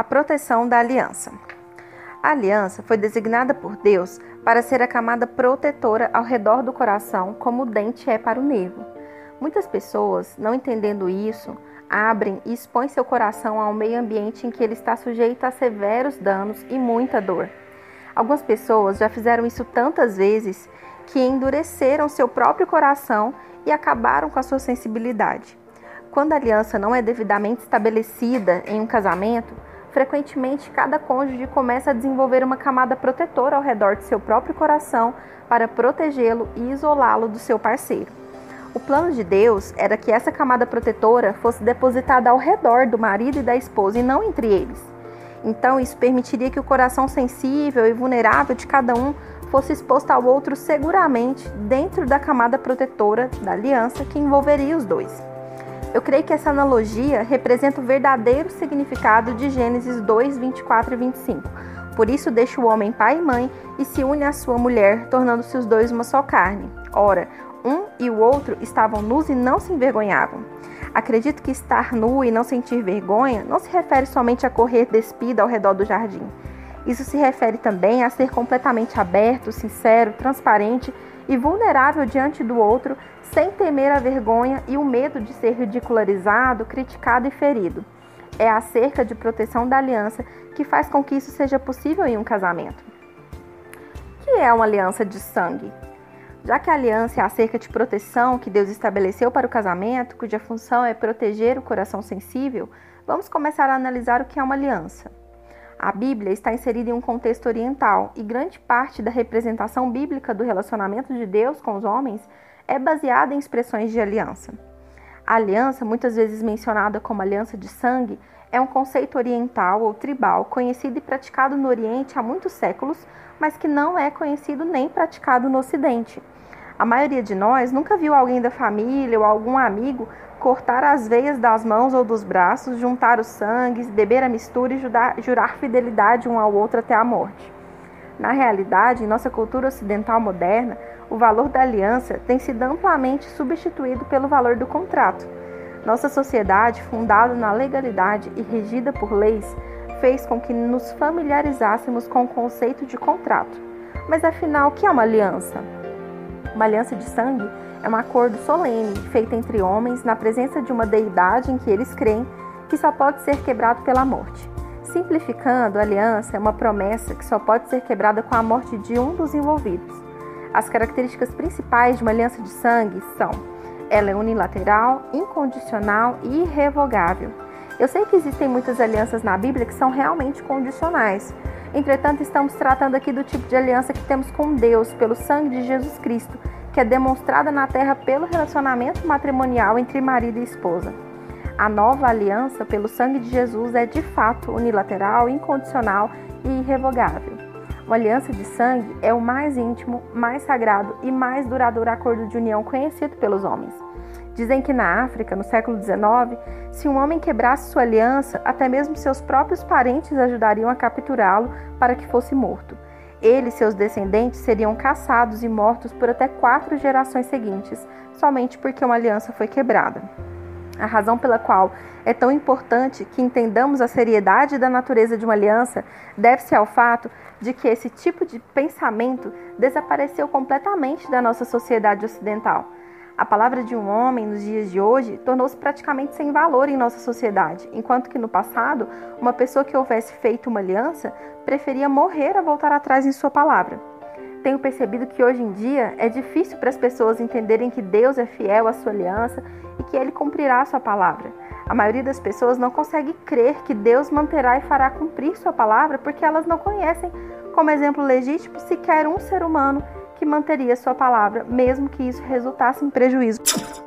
A proteção da aliança. A aliança foi designada por Deus para ser a camada protetora ao redor do coração, como o dente é para o nervo. Muitas pessoas, não entendendo isso, abrem e expõem seu coração ao meio ambiente em que ele está sujeito a severos danos e muita dor. Algumas pessoas já fizeram isso tantas vezes que endureceram seu próprio coração e acabaram com a sua sensibilidade. Quando a aliança não é devidamente estabelecida em um casamento, frequentemente cada cônjuge começa a desenvolver uma camada protetora ao redor de seu próprio coração para protegê-lo e isolá-lo do seu parceiro. O plano de Deus era que essa camada protetora fosse depositada ao redor do marido e da esposa e não entre eles. Então, isso permitiria que o coração sensível e vulnerável de cada um fosse exposto ao outro seguramente dentro da camada protetora da aliança que envolveria os dois. Eu creio que essa analogia representa o verdadeiro significado de Gênesis 2, 24 e 25. Por isso, deixa o homem pai e mãe e se une à sua mulher, tornando-se os dois uma só carne. Ora, um e o outro estavam nus e não se envergonhavam. Acredito que estar nu e não sentir vergonha não se refere somente a correr despida ao redor do jardim. Isso se refere também a ser completamente aberto, sincero, transparente e vulnerável diante do outro, sem temer a vergonha e o medo de ser ridicularizado, criticado e ferido. É a cerca de proteção da aliança que faz com que isso seja possível em um casamento. O que é uma aliança de sangue? Já que a aliança é a cerca de proteção que Deus estabeleceu para o casamento, cuja função é proteger o coração sensível, vamos começar a analisar o que é uma aliança. A Bíblia está inserida em um contexto oriental e grande parte da representação bíblica do relacionamento de Deus com os homens é baseada em expressões de aliança. A aliança, muitas vezes mencionada como aliança de sangue, é um conceito oriental ou tribal conhecido e praticado no Oriente há muitos séculos, mas que não é conhecido nem praticado no Ocidente. A maioria de nós nunca viu alguém da família ou algum amigo cortar as veias das mãos ou dos braços, juntar os sangues, beber a mistura e jurar, jurar fidelidade um ao outro até a morte. Na realidade, em nossa cultura ocidental moderna, o valor da aliança tem sido amplamente substituído pelo valor do contrato. Nossa sociedade, fundada na legalidade e regida por leis, fez com que nos familiarizássemos com o conceito de contrato. Mas afinal, o que é uma aliança? Uma aliança de sangue é um acordo solene feito entre homens na presença de uma deidade em que eles creem que só pode ser quebrado pela morte. Simplificando, a aliança é uma promessa que só pode ser quebrada com a morte de um dos envolvidos. As características principais de uma aliança de sangue são: ela é unilateral, incondicional e irrevogável. Eu sei que existem muitas alianças na Bíblia que são realmente condicionais, Entretanto, estamos tratando aqui do tipo de aliança que temos com Deus pelo sangue de Jesus Cristo, que é demonstrada na terra pelo relacionamento matrimonial entre marido e esposa. A nova aliança pelo sangue de Jesus é de fato unilateral, incondicional e irrevogável. Uma aliança de sangue é o mais íntimo, mais sagrado e mais duradouro acordo de união conhecido pelos homens. Dizem que na África, no século XIX, se um homem quebrasse sua aliança, até mesmo seus próprios parentes ajudariam a capturá-lo para que fosse morto. Ele e seus descendentes seriam caçados e mortos por até quatro gerações seguintes, somente porque uma aliança foi quebrada. A razão pela qual é tão importante que entendamos a seriedade da natureza de uma aliança deve-se ao fato de que esse tipo de pensamento desapareceu completamente da nossa sociedade ocidental. A palavra de um homem nos dias de hoje tornou-se praticamente sem valor em nossa sociedade, enquanto que no passado, uma pessoa que houvesse feito uma aliança preferia morrer a voltar atrás em sua palavra. Tenho percebido que hoje em dia é difícil para as pessoas entenderem que Deus é fiel à sua aliança e que ele cumprirá a sua palavra. A maioria das pessoas não consegue crer que Deus manterá e fará cumprir sua palavra porque elas não conhecem, como exemplo legítimo, sequer um ser humano que manteria sua palavra, mesmo que isso resultasse em prejuízo.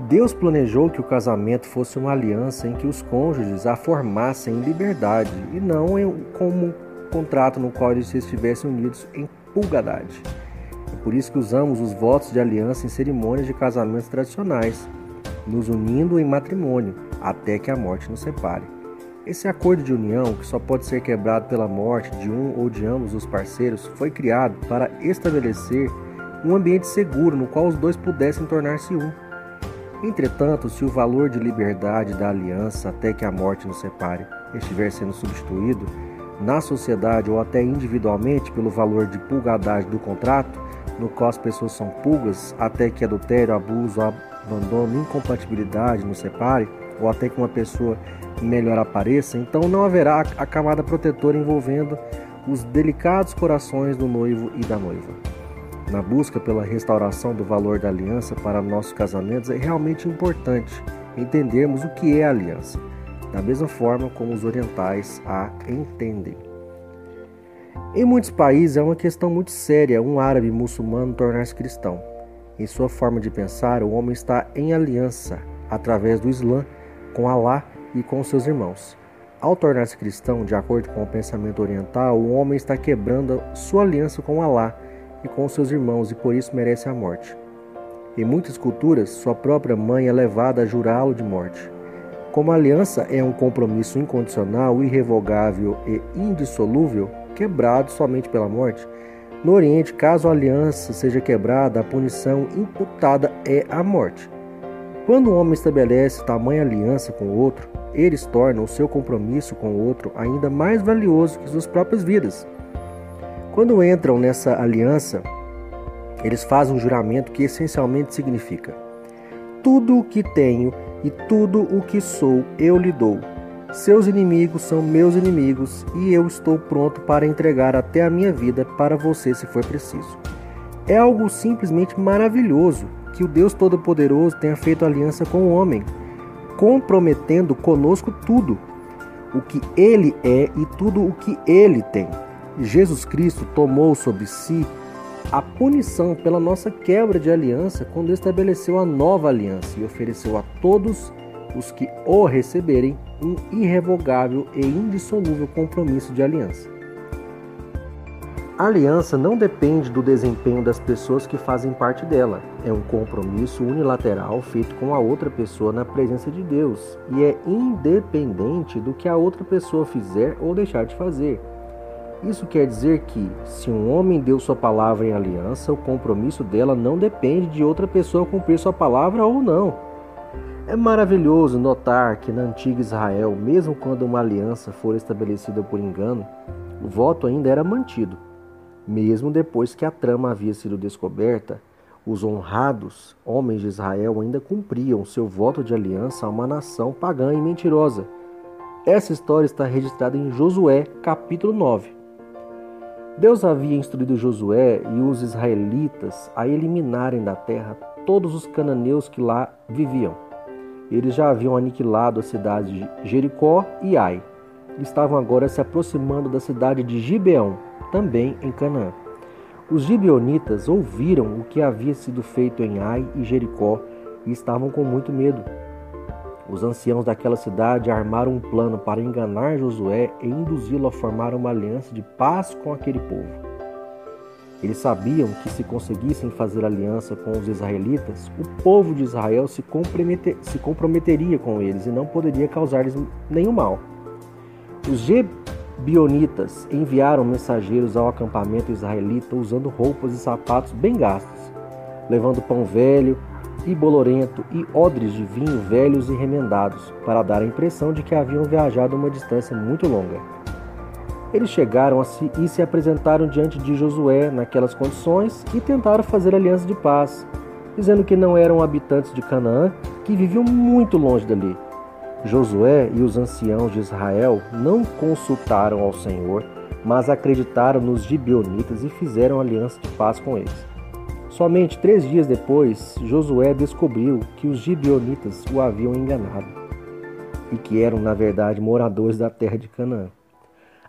Deus planejou que o casamento fosse uma aliança em que os cônjuges a formassem em liberdade e não como um contrato no qual eles estivessem unidos em pulgadade. É por isso que usamos os votos de aliança em cerimônias de casamentos tradicionais, nos unindo em matrimônio até que a morte nos separe. Esse acordo de união, que só pode ser quebrado pela morte de um ou de ambos os parceiros, foi criado para estabelecer um ambiente seguro no qual os dois pudessem tornar-se um. Entretanto, se o valor de liberdade da aliança até que a morte nos separe estiver sendo substituído na sociedade ou até individualmente pelo valor de pulgadade do contrato, no qual as pessoas são pulgas até que adultério, abuso, abandono, incompatibilidade nos separe, ou até que uma pessoa melhor apareça, então não haverá a camada protetora envolvendo os delicados corações do noivo e da noiva. Na busca pela restauração do valor da aliança para nossos casamentos, é realmente importante entendermos o que é aliança, da mesma forma como os orientais a entendem. Em muitos países é uma questão muito séria um árabe muçulmano tornar-se cristão. Em sua forma de pensar, o homem está em aliança através do Islã com Alá e com seus irmãos. Ao tornar-se cristão, de acordo com o pensamento oriental, o homem está quebrando sua aliança com Alá e com seus irmãos e por isso merece a morte. Em muitas culturas, sua própria mãe é levada a jurá-lo de morte. Como a aliança é um compromisso incondicional, irrevogável e indissolúvel, quebrado somente pela morte, no Oriente, caso a aliança seja quebrada, a punição imputada é a morte. Quando um homem estabelece tamanha aliança com o outro, eles tornam o seu compromisso com o outro ainda mais valioso que suas próprias vidas. Quando entram nessa aliança, eles fazem um juramento que essencialmente significa: Tudo o que tenho e tudo o que sou eu lhe dou. Seus inimigos são meus inimigos e eu estou pronto para entregar até a minha vida para você se for preciso. É algo simplesmente maravilhoso que o Deus Todo-Poderoso tenha feito aliança com o homem, comprometendo conosco tudo o que ele é e tudo o que ele tem. Jesus Cristo tomou sobre si a punição pela nossa quebra de aliança quando estabeleceu a nova aliança e ofereceu a todos os que o receberem um irrevogável e indissolúvel compromisso de aliança. A aliança não depende do desempenho das pessoas que fazem parte dela. É um compromisso unilateral feito com a outra pessoa na presença de Deus e é independente do que a outra pessoa fizer ou deixar de fazer. Isso quer dizer que, se um homem deu sua palavra em aliança, o compromisso dela não depende de outra pessoa cumprir sua palavra ou não. É maravilhoso notar que na antiga Israel, mesmo quando uma aliança for estabelecida por engano, o voto ainda era mantido. Mesmo depois que a trama havia sido descoberta, os honrados homens de Israel ainda cumpriam seu voto de aliança a uma nação pagã e mentirosa. Essa história está registrada em Josué, capítulo 9. Deus havia instruído Josué e os israelitas a eliminarem da terra todos os cananeus que lá viviam. Eles já haviam aniquilado a cidade de Jericó e Ai. Estavam agora se aproximando da cidade de Gibeão, também em Canaã. Os gibeonitas ouviram o que havia sido feito em Ai e Jericó e estavam com muito medo. Os anciãos daquela cidade armaram um plano para enganar Josué e induzi-lo a formar uma aliança de paz com aquele povo. Eles sabiam que se conseguissem fazer aliança com os israelitas, o povo de Israel se, se comprometeria com eles e não poderia causar-lhes nenhum mal. Os Gebionitas enviaram mensageiros ao acampamento israelita usando roupas e sapatos bem gastos, levando pão velho, e bolorento e odres de vinho velhos e remendados, para dar a impressão de que haviam viajado uma distância muito longa. Eles chegaram si e se apresentaram diante de Josué naquelas condições e tentaram fazer aliança de paz, dizendo que não eram habitantes de Canaã, que viviam muito longe dali. Josué e os anciãos de Israel não consultaram ao Senhor, mas acreditaram nos gibeonitas e fizeram aliança de paz com eles. Somente três dias depois, Josué descobriu que os gibeonitas o haviam enganado e que eram, na verdade, moradores da terra de Canaã.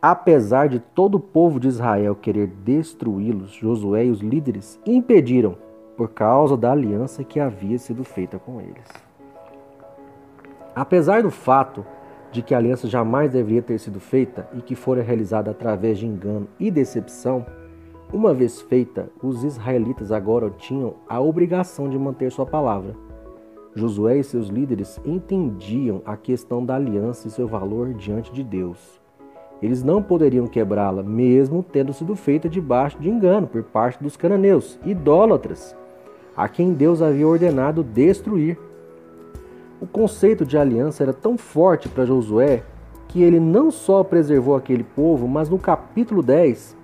Apesar de todo o povo de Israel querer destruí-los, Josué e os líderes impediram, por causa da aliança que havia sido feita com eles. Apesar do fato de que a aliança jamais deveria ter sido feita e que fora realizada através de engano e decepção, uma vez feita, os israelitas agora tinham a obrigação de manter sua palavra. Josué e seus líderes entendiam a questão da aliança e seu valor diante de Deus. Eles não poderiam quebrá-la, mesmo tendo sido feita debaixo de engano por parte dos cananeus, idólatras, a quem Deus havia ordenado destruir. O conceito de aliança era tão forte para Josué que ele não só preservou aquele povo, mas no capítulo 10,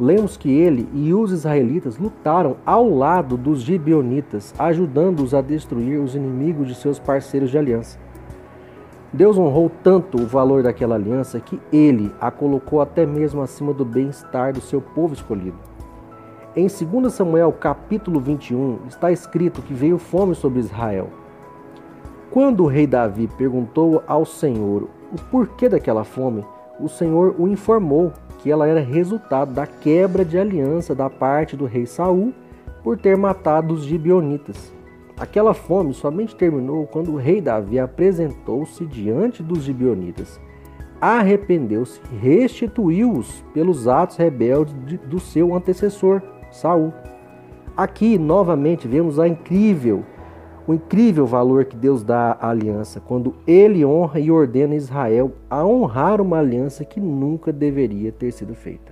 lemos que ele e os israelitas lutaram ao lado dos gibeonitas, ajudando-os a destruir os inimigos de seus parceiros de aliança. Deus honrou tanto o valor daquela aliança que ele a colocou até mesmo acima do bem-estar do seu povo escolhido. Em 2 Samuel capítulo 21 está escrito que veio fome sobre Israel. Quando o rei Davi perguntou ao Senhor o porquê daquela fome, o Senhor o informou que ela era resultado da quebra de aliança da parte do rei Saul por ter matado os gibeonitas. Aquela fome somente terminou quando o rei Davi apresentou-se diante dos gibeonitas, arrependeu-se e restituiu-os pelos atos rebeldes do seu antecessor, Saul. Aqui novamente vemos a incrível o incrível valor que Deus dá à aliança quando ele honra e ordena Israel a honrar uma aliança que nunca deveria ter sido feita.